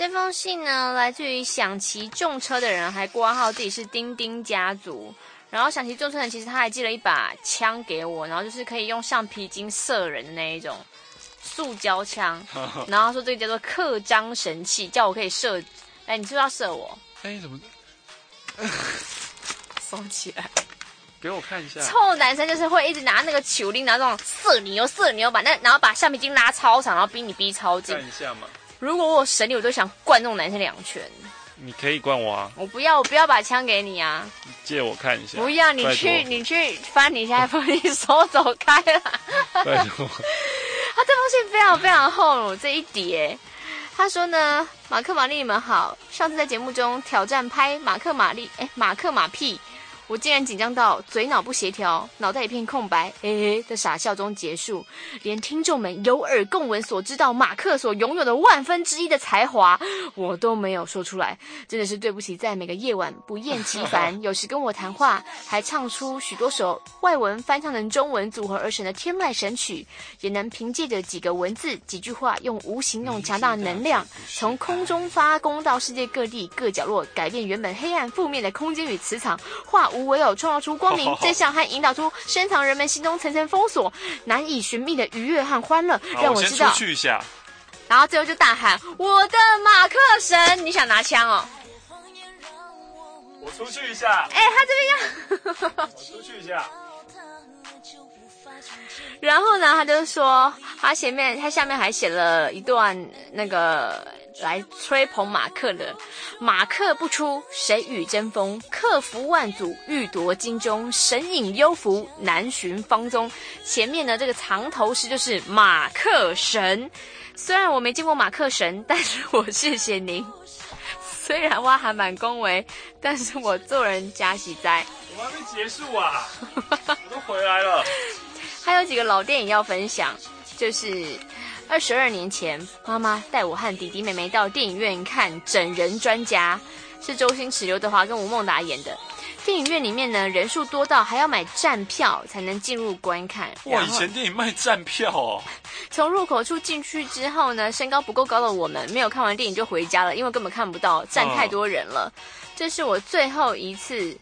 这封信呢，来自于想骑重车的人，还挂号自己是丁丁家族。然后想骑重车的人，其实他还寄了一把枪给我，然后就是可以用橡皮筋射人的那一种塑胶枪。然后说这个叫做刻章神器，叫我可以射。哎，你是不是要射我？哎，怎么？收起来，给我看一下。臭男生就是会一直拿那个球铃，拿这种射你又射你又把那，然后把橡皮筋拉超长，然后逼你逼超近。看一下嘛。如果我有神力，我都想灌那种男生两拳。你可以灌我啊！我不要，我不要把枪给你啊！借我看一下。不要，你去，你去翻你下一封，你手走开了。拜托。他 这封信非常非常厚，这一叠。他说呢，马克、玛丽，你们好。上次在节目中挑战拍马克、玛丽，哎，马克马屁。我竟然紧张到嘴脑不协调，脑袋一片空白，嘿嘿的傻笑中结束。连听众们有耳共闻所知道马克所拥有的万分之一的才华，我都没有说出来，真的是对不起。在每个夜晚不厌其烦，有时跟我谈话，还唱出许多首外文翻唱成中文组合而成的天籁神曲，也能凭借着几个文字、几句话，用无形那种强大的能量，从空中发功到世界各地各角落，改变原本黑暗负面的空间与磁场，化无。唯有创造出光明，真相和引导出深藏人们心中层层封锁、难以寻觅的愉悦和欢乐，让我知道。我先出去一下。然后最后就大喊：“我的马克神！”你想拿枪哦？我出去一下。哎，他这边要。我出去一下。然后呢，他就说，他前面他下面还写了一段那个。来吹捧马克的，马克不出，谁与争锋？克服万阻，欲夺金钟，神隐幽浮，难寻芳踪。前面的这个藏头诗就是马克神。虽然我没见过马克神，但是我谢谢您。虽然挖还蛮恭维，但是我做人加喜哉。我还没结束啊，我都回来了。还有几个老电影要分享，就是。二十二年前，妈妈带我和弟弟妹妹到电影院看《整人专家》，是周星驰、刘德华跟吴孟达演的。电影院里面呢，人数多到还要买站票才能进入观看。哇，以前电影卖站票哦。从入口处进去之后呢，身高不够高的我们没有看完电影就回家了，因为根本看不到，站太多人了。哦、这是我最后一次。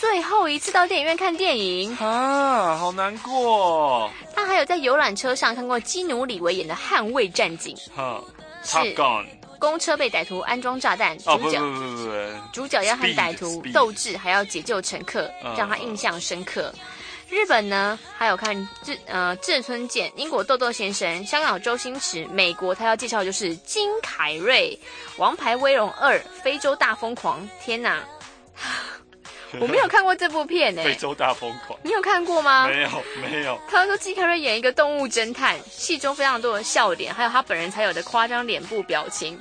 最后一次到电影院看电影。啊，好难过。他还有在游览车上看过基努里维演的《捍卫战警》，哈，是公车被歹徒安装炸弹，主角。主角要和歹徒斗智，还要解救乘客，让他印象深刻。日本呢，还有看志呃志村健、英国豆豆先生，香港周星驰，美国他要介绍的就是金凯瑞，《王牌威龙二》，非洲大疯狂，天哪！我没有看过这部片诶，非洲大疯狂，你有看过吗？没有，没有。他说金凯瑞演一个动物侦探，戏中非常多的笑点，还有他本人才有的夸张脸部表情。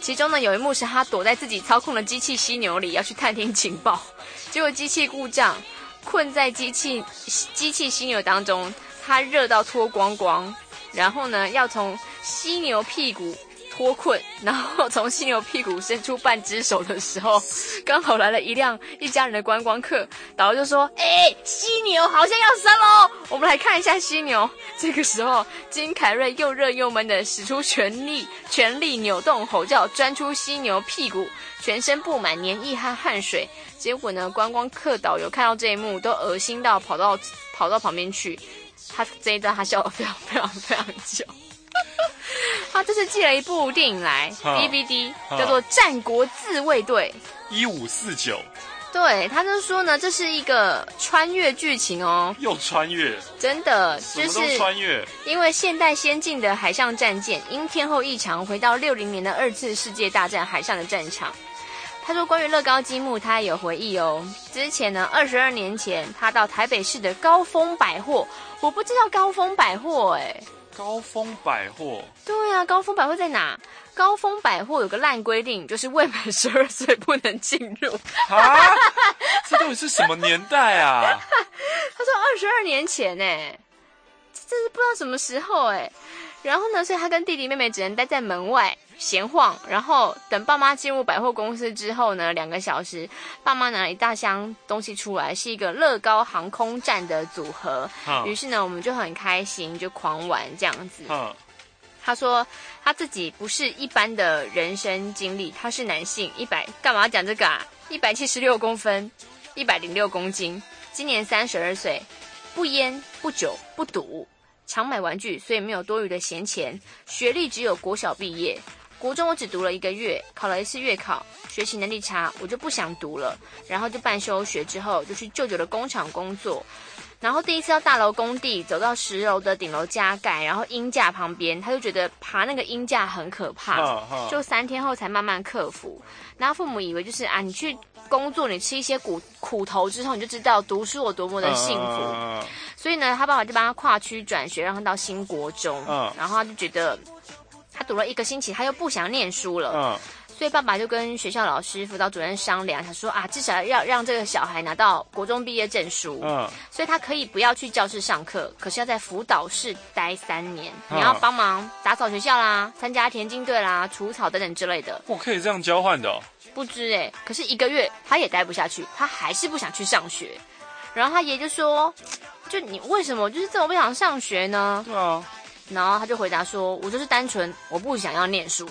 其中呢，有一幕是他躲在自己操控的机器犀牛里，要去探听情报，结果机器故障，困在机器机器犀牛当中，他热到脱光光，然后呢，要从犀牛屁股。脱困，然后从犀牛屁股伸出半只手的时候，刚好来了一辆一家人的观光客，导游就说：“哎，犀牛好像要生喽，我们来看一下犀牛。”这个时候，金凯瑞又热又闷的使出全力，全力扭动吼叫，钻出犀牛屁股，全身布满黏液和汗水。结果呢，观光客导游看到这一幕，都恶心到跑到跑到旁边去。他这一段他笑了非常非常非常久。他这次寄了一部电影来，DVD 叫做《战国自卫队》一五四九。对，他就说呢，这是一个穿越剧情哦，又穿越，真的就是穿越。因为现代先进的海上战舰因天候异常，回到六零年的二次世界大战海上的战场。他说，关于乐高积木，他也有回忆哦。之前呢，二十二年前，他到台北市的高峰百货，我不知道高峰百货哎。高峰百货，对呀、啊，高峰百货在哪？高峰百货有个烂规定，就是未满十二岁不能进入。啊，这到底是什么年代啊？他说二十二年前呢，这是不知道什么时候哎。然后呢，所以他跟弟弟妹妹只能待在门外。闲晃，然后等爸妈进入百货公司之后呢，两个小时，爸妈拿了一大箱东西出来，是一个乐高航空站的组合。于是呢，我们就很开心，就狂玩这样子。他说他自己不是一般的人生经历，他是男性，一百干嘛要讲这个啊？一百七十六公分，一百零六公斤，今年三十二岁，不烟不酒不赌，常买玩具，所以没有多余的闲钱，学历只有国小毕业。国中我只读了一个月，考了一次月考，学习能力差，我就不想读了，然后就半休学，之后就去舅舅的工厂工作，然后第一次到大楼工地，走到十楼的顶楼加盖，然后鹰架旁边，他就觉得爬那个鹰架很可怕，就三天后才慢慢克服。然后父母以为就是啊，你去工作，你吃一些苦苦头之后，你就知道读书有多么的幸福，所以呢，他爸爸就帮他跨区转学，让他到新国中，然后他就觉得。他读了一个星期，他又不想念书了，嗯，所以爸爸就跟学校老师、辅导主任商量，他说啊，至少要让这个小孩拿到国中毕业证书，嗯，所以他可以不要去教室上课，可是要在辅导室待三年，嗯，你要帮忙打扫学校啦，参加田径队啦，除草等等之类的。我可以这样交换的哦？不知哎，可是一个月他也待不下去，他还是不想去上学，然后他爷就说，就你为什么就是这么不想上学呢？对啊。然后他就回答说：“我就是单纯我不想要念书。”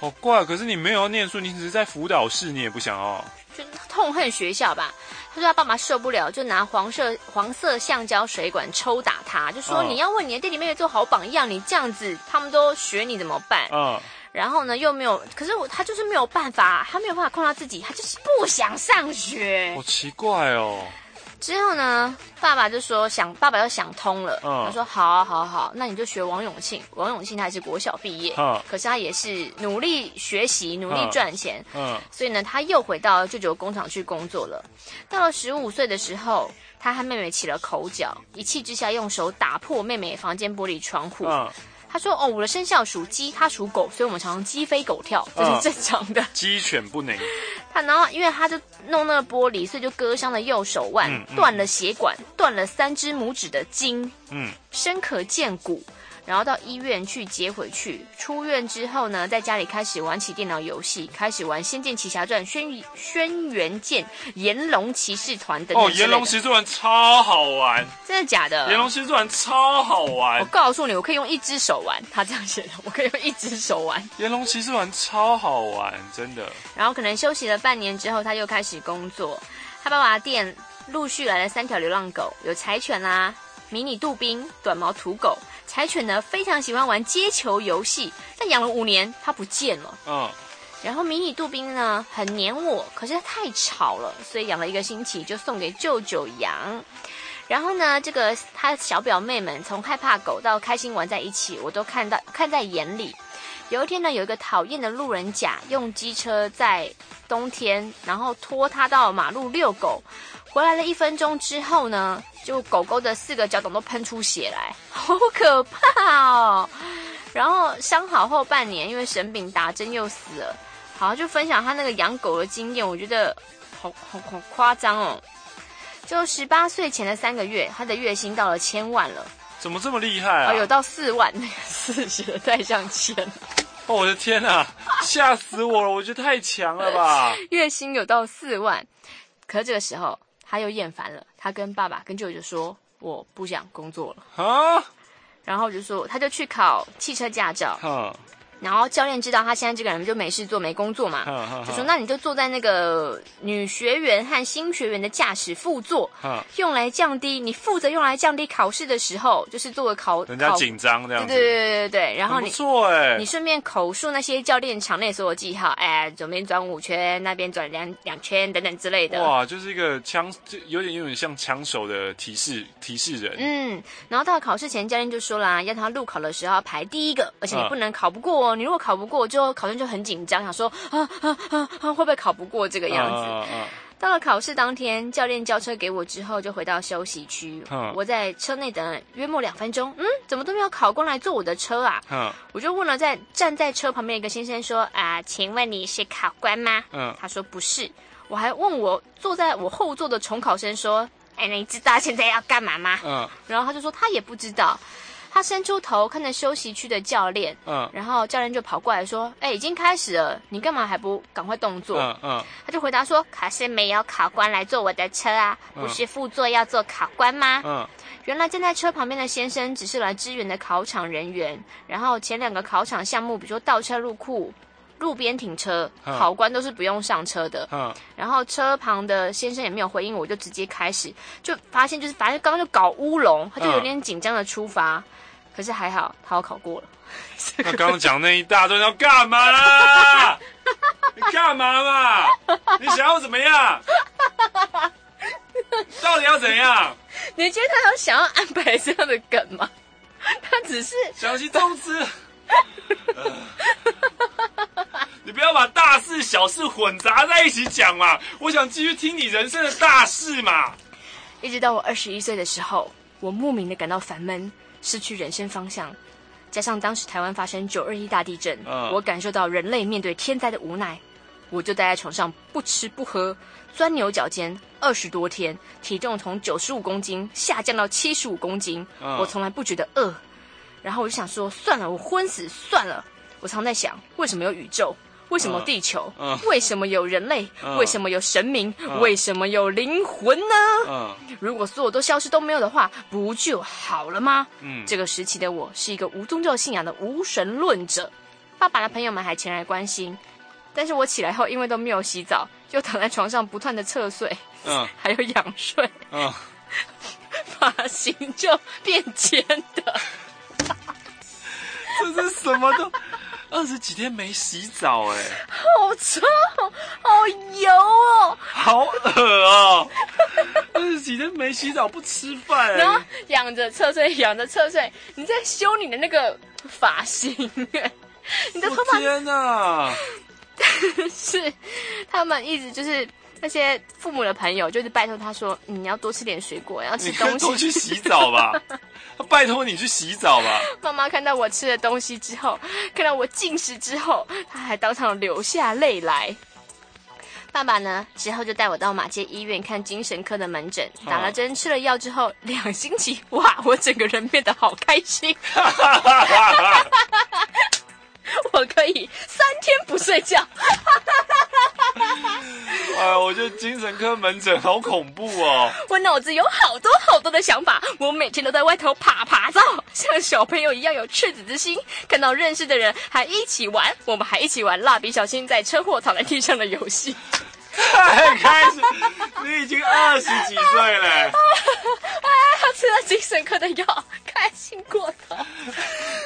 好怪，可是你没有要念书，你只是在辅导室，你也不想要，就痛恨学校吧。他说他爸妈受不了，就拿黄色黄色橡胶水管抽打他，就说：“你要为你的弟弟妹妹做好榜样，你这样子他们都学你怎么办？”嗯。然后呢，又没有，可是我他就是没有办法，他没有办法控制自己，他就是不想上学。好奇怪哦。之后呢，爸爸就说想，爸爸又想通了。嗯，他说好啊，好啊，好，那你就学王永庆。王永庆他也是国小毕业，嗯，可是他也是努力学习，努力赚钱。嗯，所以呢，他又回到舅舅工厂去工作了。到了十五岁的时候，他和妹妹起了口角，一气之下用手打破妹妹房间玻璃窗户。嗯。他说：“哦，我的生肖属鸡，他属狗，所以我们常常鸡飞狗跳，这是正常的。鸡犬不宁。他然后，因为他就弄那个玻璃，所以就割伤了右手腕，嗯嗯、断了血管，断了三只拇指的筋，嗯，深可见骨。”然后到医院去接回去，出院之后呢，在家里开始玩起电脑游戏，开始玩《仙剑奇侠传》、《轩轩辕剑》、《炎龙骑士团》等等。哦，《炎龙骑士团》超好玩，真的假的？《炎龙骑士团》超好玩，我告诉你，我可以用一只手玩。他这样写的，我可以用一只手玩。《炎龙骑士团》超好玩，真的。然后可能休息了半年之后，他又开始工作。他爸爸店陆续来了三条流浪狗，有柴犬啦、啊、迷你杜宾、短毛土狗。柴犬呢，非常喜欢玩接球游戏，但养了五年，它不见了。嗯，然后迷你杜宾呢，很黏我，可是它太吵了，所以养了一个星期就送给舅舅养。然后呢，这个他小表妹们从害怕狗到开心玩在一起，我都看到看在眼里。有一天呢，有一个讨厌的路人甲用机车在冬天，然后拖他到马路遛狗。回来了一分钟之后呢，就狗狗的四个脚掌都喷出血来，好可怕哦！然后伤好后半年，因为神饼打针又死了。好，就分享他那个养狗的经验，我觉得好好好夸张哦！就十八岁前的三个月，他的月薪到了千万了。怎么这么厉害啊？哦、有到四万，那 个四写的太像千了。哦，我的天哪，吓死我了！我觉得太强了吧？月薪有到四万，可是这个时候。他又厌烦了，他跟爸爸跟舅舅说：“我不想工作了。”啊，然后就说他就去考汽车驾照。啊然后教练知道他现在这个人就没事做没工作嘛，就说那你就坐在那个女学员和新学员的驾驶副座，呵用来降低你负责用来降低考试的时候，就是做个考人家紧张这样子。对对对对对，然后你你顺便口述那些教练场内所有记号，哎，左边转五圈，那边转两两圈等等之类的。哇，就是一个枪，就有点有点像枪手的提示提示人。嗯，然后到了考试前，教练就说啦，要他路考的时候要排第一个，而且你不能考不过。你如果考不过，就考生就很紧张，想说啊啊啊啊，会不会考不过这个样子？啊啊啊、到了考试当天，教练交车给我之后，就回到休息区。啊、我在车内等了约莫两分钟，嗯，怎么都没有考官来坐我的车啊？啊我就问了在站在车旁边一个先生说啊，请问你是考官吗？嗯、他说不是。我还问我坐在我后座的重考生说，哎，你知道现在要干嘛吗？嗯、然后他就说他也不知道。他伸出头看着休息区的教练，嗯，然后教练就跑过来说：“哎，已经开始了，你干嘛还不赶快动作？”嗯嗯，他就回答说：“可是没有考官来坐我的车啊，不是副座要坐考官吗？”嗯，原来站在车旁边的先生只是来支援的考场人员，然后前两个考场项目，比如说倒车入库。路边停车，考官都是不用上车的。嗯，然后车旁的先生也没有回应，我就直接开始，就发现就是反正刚刚就搞乌龙，他就有点紧张的出发，嗯、可是还好他要考过了。他刚刚讲那一大段要干嘛啦？你干嘛嘛？你想要怎么样？到底要怎样？你觉得他有想要安排这样的梗吗？他只是想起总之。你不要把大事小事混杂在一起讲嘛！我想继续听你人生的大事嘛。一直到我二十一岁的时候，我莫名的感到烦闷，失去人生方向。加上当时台湾发生九二一大地震，嗯、我感受到人类面对天灾的无奈，我就待在床上不吃不喝，钻牛角尖二十多天，体重从九十五公斤下降到七十五公斤，嗯、我从来不觉得饿。然后我就想说，算了，我昏死算了。我常在想，为什么有宇宙？为什么地球？为什么有人类？嗯、为什么有神明？嗯、为什么有灵魂呢？嗯、如果所有都消失都没有的话，不就好了吗？嗯、这个时期的我是一个无宗教信仰的无神论者。爸爸的朋友们还前来关心，但是我起来后因为都没有洗澡，就躺在床上不断的侧睡，嗯、还有仰睡，嗯、发型就变尖的。这是什么都？二十几天没洗澡，哎，好臭，好油哦，好恶哦！二十几天没洗澡不吃饭，然后仰着侧睡，仰着侧睡，你在修你的那个发型，哎，你的头发，天哪！是他们一直就是。那些父母的朋友就是拜托他说：“你要多吃点水果，要吃东西。”多去洗澡吧，拜托你去洗澡吧。妈妈看到我吃了东西之后，看到我进食之后，她还当场流下泪来。爸爸呢，之后就带我到马街医院看精神科的门诊，打了针，吃了药之后，两星期，哇，我整个人变得好开心。精神科门诊好恐怖哦！我脑子有好多好多的想法，我每天都在外头爬爬照，像小朋友一样有赤子之心。看到认识的人还一起玩，我们还一起玩蜡笔小新在车祸躺在地上的游戏。太 开心！你已经二十几岁了。哎，吃了精神科的药，开心过头。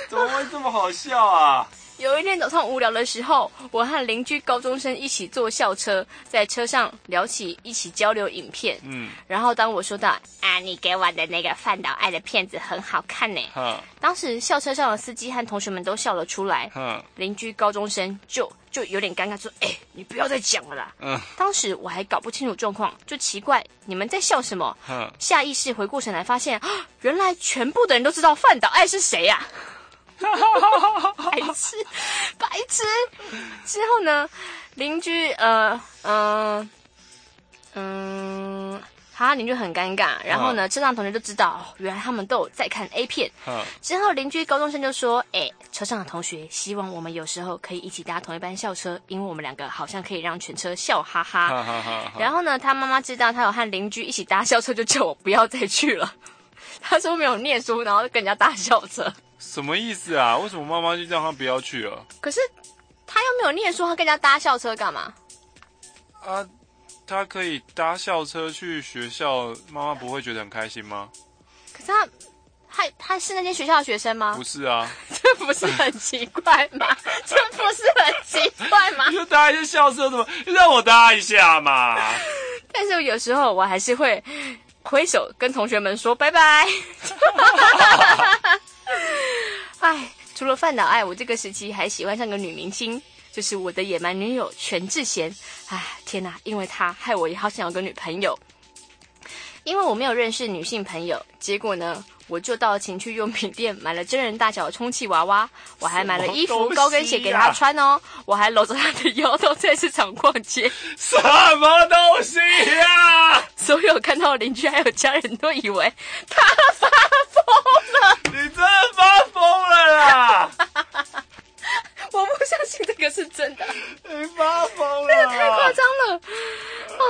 怎么会这么好笑啊？有一天早上无聊的时候，我和邻居高中生一起坐校车，在车上聊起一起交流影片。嗯，然后当我说到啊，你给我的那个范岛爱的片子很好看呢。嗯，当时校车上的司机和同学们都笑了出来。嗯，邻居高中生就就有点尴尬，说：“哎，你不要再讲了啦。”嗯，当时我还搞不清楚状况，就奇怪你们在笑什么。嗯，下意识回过神来，发现啊原来全部的人都知道范岛爱是谁呀。白痴，白痴。之后呢，邻居呃呃嗯，他邻居很尴尬。然后呢，车上同学就知道，哦，原来他们都有在看 A 片。之后邻居高中生就说：“哎，车上的同学希望我们有时候可以一起搭同一班校车，因为我们两个好像可以让全车笑哈哈。”然后呢，他妈妈知道他有和邻居一起搭校车，就叫我不要再去了。他说没有念书，然后就跟人家搭校车。什么意思啊？为什么妈妈就让他不要去了？可是他又没有念书，他跟人家搭校车干嘛？啊，他可以搭校车去学校，妈妈不会觉得很开心吗？可是他，他他是那间学校的学生吗？不是啊，这不是很奇怪吗？这不是很奇怪吗？你就搭一下校车，怎么让我搭一下嘛？但是有时候我还是会挥手跟同学们说拜拜。哎，除了饭岛爱，我这个时期还喜欢上个女明星，就是我的野蛮女友全智贤。哎，天哪，因为她害我也好想有个女朋友。因为我没有认识女性朋友，结果呢，我就到情趣用品店买了真人大小的充气娃娃，我还买了衣服、高跟鞋给她穿哦，我还搂着她的腰到菜市场逛街。什么东西呀？所有看到的邻居还有家人都以为她发疯了。你真发。相信这个是真的。你发疯了！这个太夸张了啊！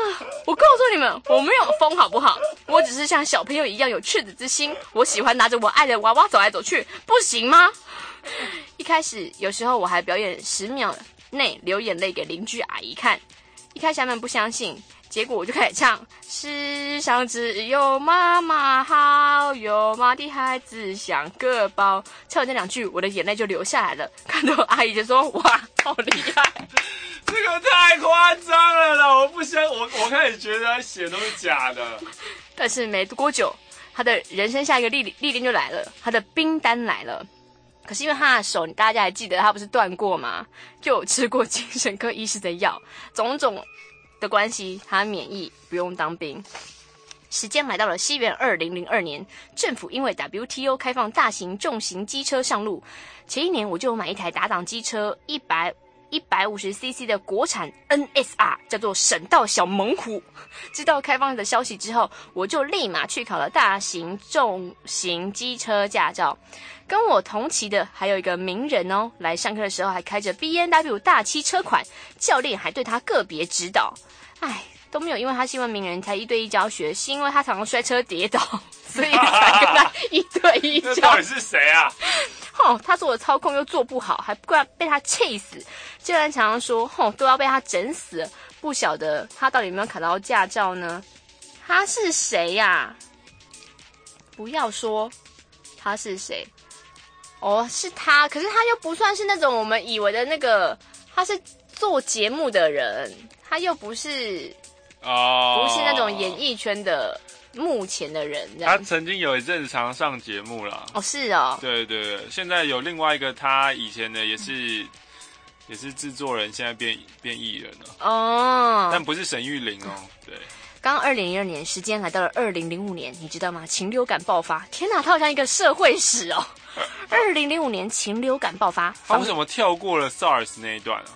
我告诉你们，我没有疯，好不好？我只是像小朋友一样有赤子之心。我喜欢拿着我爱的娃娃走来走去，不行吗？一开始有时候我还表演十秒内流眼泪给邻居阿姨看，一开始他们不相信。结果我就开始唱，世上只有妈妈好，有妈的孩子像个宝。唱完这两句，我的眼泪就流下来了。看到阿姨就说：“哇，好厉害！”这个太夸张了啦！我不相，我我开始觉得他写都是假的。但是没多久，他的人生下一个历历练就来了，他的冰单来了。可是因为他的手，大家还记得他不是断过吗？就有吃过精神科医师的药，种种。的关系，他免疫不用当兵。时间来到了西元二零零二年，政府因为 WTO 开放大型重型机车上路，前一年我就买一台打档机车，一百一百五十 CC 的国产 NSR，叫做省道小猛虎。知道开放的消息之后，我就立马去考了大型重型机车驾照。跟我同期的还有一个名人哦，来上课的时候还开着 BNW 大七车款，教练还对他个别指导。哎，都没有因为他新闻名人才一对一教学，是因为他常常摔车跌倒，所以才跟他一对一教。这到底是谁啊？哦，他说我操控又做不好，还不怪被他气死。竟然常常说，哦，都要被他整死了。不晓得他到底有没有考到驾照呢？他是谁呀、啊？不要说他是谁。哦，是他，可是他又不算是那种我们以为的那个，他是做节目的人，他又不是，哦，不是那种演艺圈的目前的人。他曾经有一阵常上节目啦。哦，是哦。对对对，现在有另外一个他以前的也是，嗯、也是制作人，现在变变艺人了。哦。但不是沈玉玲哦，对。刚二零零二年，时间来到了二零零五年，你知道吗？禽流感爆发，天哪，他好像一个社会史哦。二零零五年禽流感爆发，他为什么跳过了 SARS 那一段啊？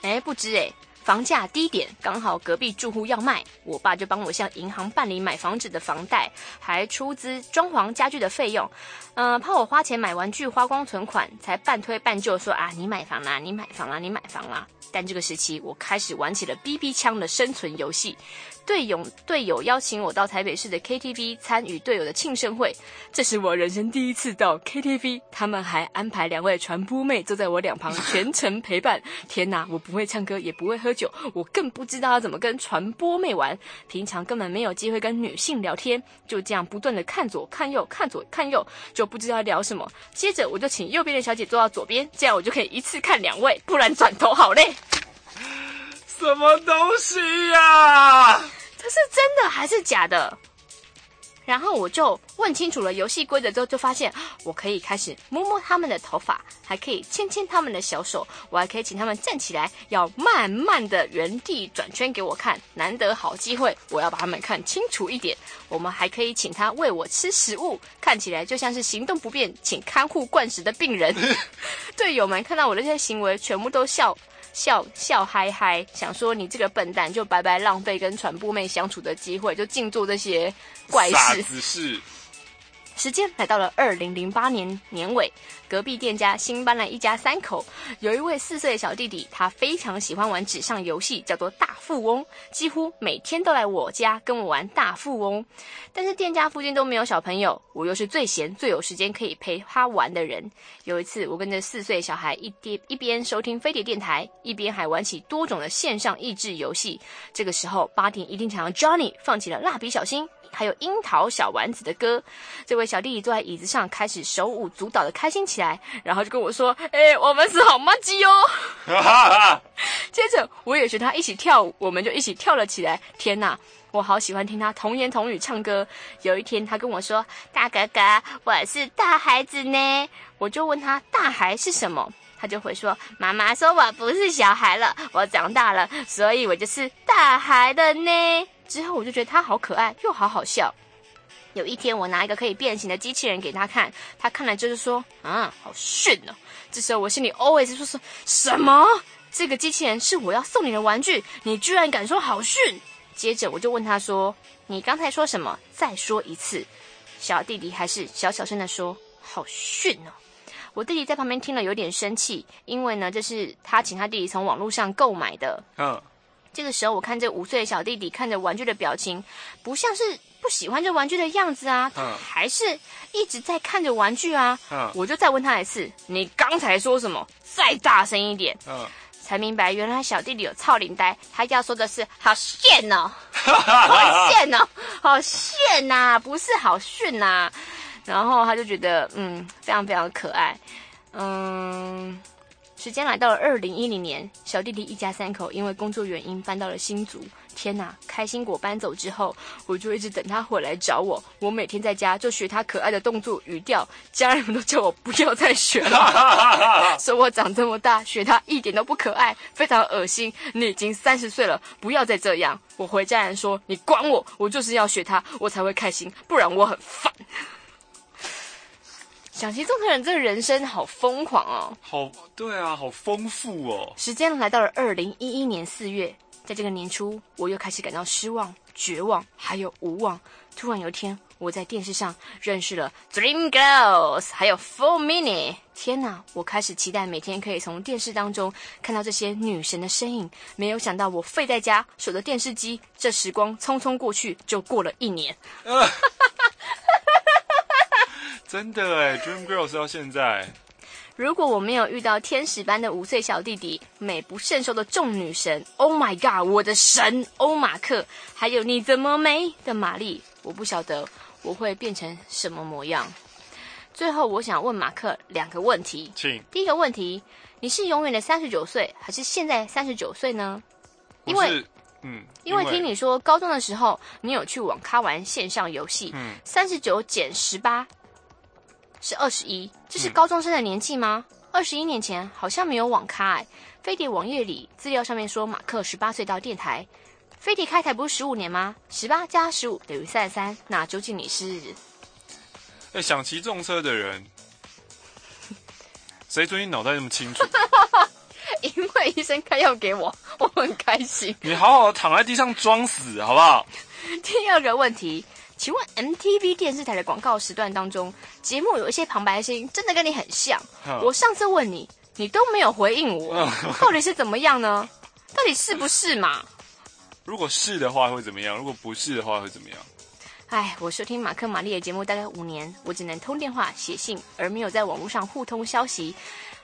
哎，不知哎。房价低点，刚好隔壁住户要卖，我爸就帮我向银行办理买房子的房贷，还出资装潢家具的费用。嗯、呃，怕我花钱买玩具花光存款，才半推半就说啊，你买房啦，你买房啦，你买房啦。但这个时期，我开始玩起了 BB 枪的生存游戏。队友队友邀请我到台北市的 KTV 参与队友的庆生会，这是我人生第一次到 KTV。他们还安排两位传播妹坐在我两旁全程陪伴。天哪，我不会唱歌，也不会喝酒，我更不知道要怎么跟传播妹玩。平常根本没有机会跟女性聊天，就这样不断的看左看右，看左看右，就不知道要聊什么。接着我就请右边的小姐坐到左边，这样我就可以一次看两位，不然转头好累。什么东西呀、啊？这是真的还是假的？然后我就问清楚了游戏规则之后，就发现 我可以开始摸摸他们的头发，还可以牵牵他们的小手，我还可以请他们站起来，要慢慢的原地转圈给我看。难得好机会，我要把他们看清楚一点。我们还可以请他喂我吃食物，看起来就像是行动不便，请看护灌食的病人。队友们看到我的这些行为，全部都笑。笑笑嗨嗨，想说你这个笨蛋，就白白浪费跟传播妹相处的机会，就净做这些怪事。时间来到了二零零八年年尾，隔壁店家新搬来一家三口，有一位四岁的小弟弟，他非常喜欢玩纸上游戏，叫做大富翁，几乎每天都来我家跟我玩大富翁。但是店家附近都没有小朋友，我又是最闲最有时间可以陪他玩的人。有一次，我跟着四岁小孩一边一边收听飞碟电台，一边还玩起多种的线上益智游戏。这个时候，八点一定场 Johnny 放起了蜡笔小新。还有樱桃小丸子的歌，这位小弟弟坐在椅子上，开始手舞足蹈的开心起来，然后就跟我说：“哎、欸，我们是好妈鸡哦。”接着我也学他一起跳舞，我们就一起跳了起来。天哪，我好喜欢听他童言童语唱歌。有一天，他跟我说：“大哥哥，我是大孩子呢。”我就问他：“大孩是什么？”他就会说：“妈妈说我不是小孩了，我长大了，所以我就是大孩了呢。”之后我就觉得他好可爱，又好好笑。有一天，我拿一个可以变形的机器人给他看，他看了就是说：“啊，好逊哦。”这时候我心里 always 说：“什么？这个机器人是我要送你的玩具，你居然敢说好逊？”接着我就问他说：“你刚才说什么？再说一次。”小弟弟还是小小声的说：“好逊哦。”我弟弟在旁边听了有点生气，因为呢，这是他请他弟弟从网络上购买的。嗯，这个时候我看这五岁的小弟弟看着玩具的表情，不像是不喜欢这玩具的样子啊，他还是一直在看着玩具啊。嗯，我就再问他一次，你刚才说什么？再大声一点。嗯，才明白原来小弟弟有操领呆，他要说的是好炫哦，好炫哦，好炫呐、啊，不是好炫呐、啊。然后他就觉得，嗯，非常非常可爱，嗯。时间来到了二零一零年，小弟弟一家三口因为工作原因搬到了新竹。天哪，开心果搬走之后，我就一直等他回来找我。我每天在家就学他可爱的动作语调，家人们都叫我不要再学了，说我长这么大学他一点都不可爱，非常恶心。你已经三十岁了，不要再这样。我回家人说，你管我，我就是要学他，我才会开心，不然我很烦。想骑重车人这个人生好疯狂哦！好，对啊，好丰富哦。时间来到了二零一一年四月，在这个年初，我又开始感到失望、绝望，还有无望。突然有一天，我在电视上认识了 Dream Girls，还有 Four Minute。天哪，我开始期待每天可以从电视当中看到这些女神的身影。没有想到，我废在家守着电视机，这时光匆匆过去，就过了一年。呃真的哎，Dream Girls 到现在，如果我没有遇到天使般的五岁小弟弟，美不胜收的众女神，Oh my God，我的神欧马克，还有你怎么没的玛丽，我不晓得我会变成什么模样。最后，我想问马克两个问题，请。第一个问题，你是永远的三十九岁，还是现在三十九岁呢？因为，嗯，因为听你说高中的时候你有去网咖玩线上游戏，嗯，三十九减十八。是二十一，这是高中生的年纪吗？二十一年前好像没有网咖哎。飞碟网页里资料上面说马克十八岁到电台，飞碟开台不是十五年吗？十八加十五等于三十三，那究竟你是？哎，想骑重车的人，谁最近脑袋那么清楚？因为医生开药给我，我很开心。你好好躺在地上装死好不好？第二个问题。请问 MTV 电视台的广告时段当中，节目有一些旁白声音，真的跟你很像。嗯、我上次问你，你都没有回应我，嗯、到底是怎么样呢？到底是不是嘛？如果是的话会怎么样？如果不是的话会怎么样？哎，我收听马克玛丽的节目大概五年，我只能通电话、写信，而没有在网络上互通消息。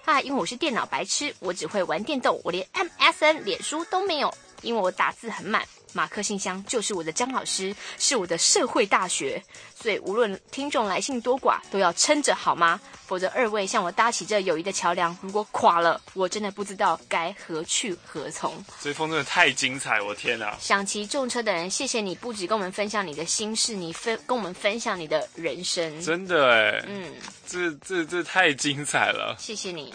啊，因为我是电脑白痴，我只会玩电动，我连 MSN、脸书都没有，因为我打字很慢。马克信箱就是我的张老师，是我的社会大学，所以无论听众来信多寡，都要撑着好吗？否则二位向我搭起这友谊的桥梁，如果垮了，我真的不知道该何去何从。这封真的太精彩，我天哪！想骑重车的人，谢谢你，不止跟我们分享你的心事，你分跟我们分享你的人生，真的哎，嗯，这这这太精彩了，谢谢你。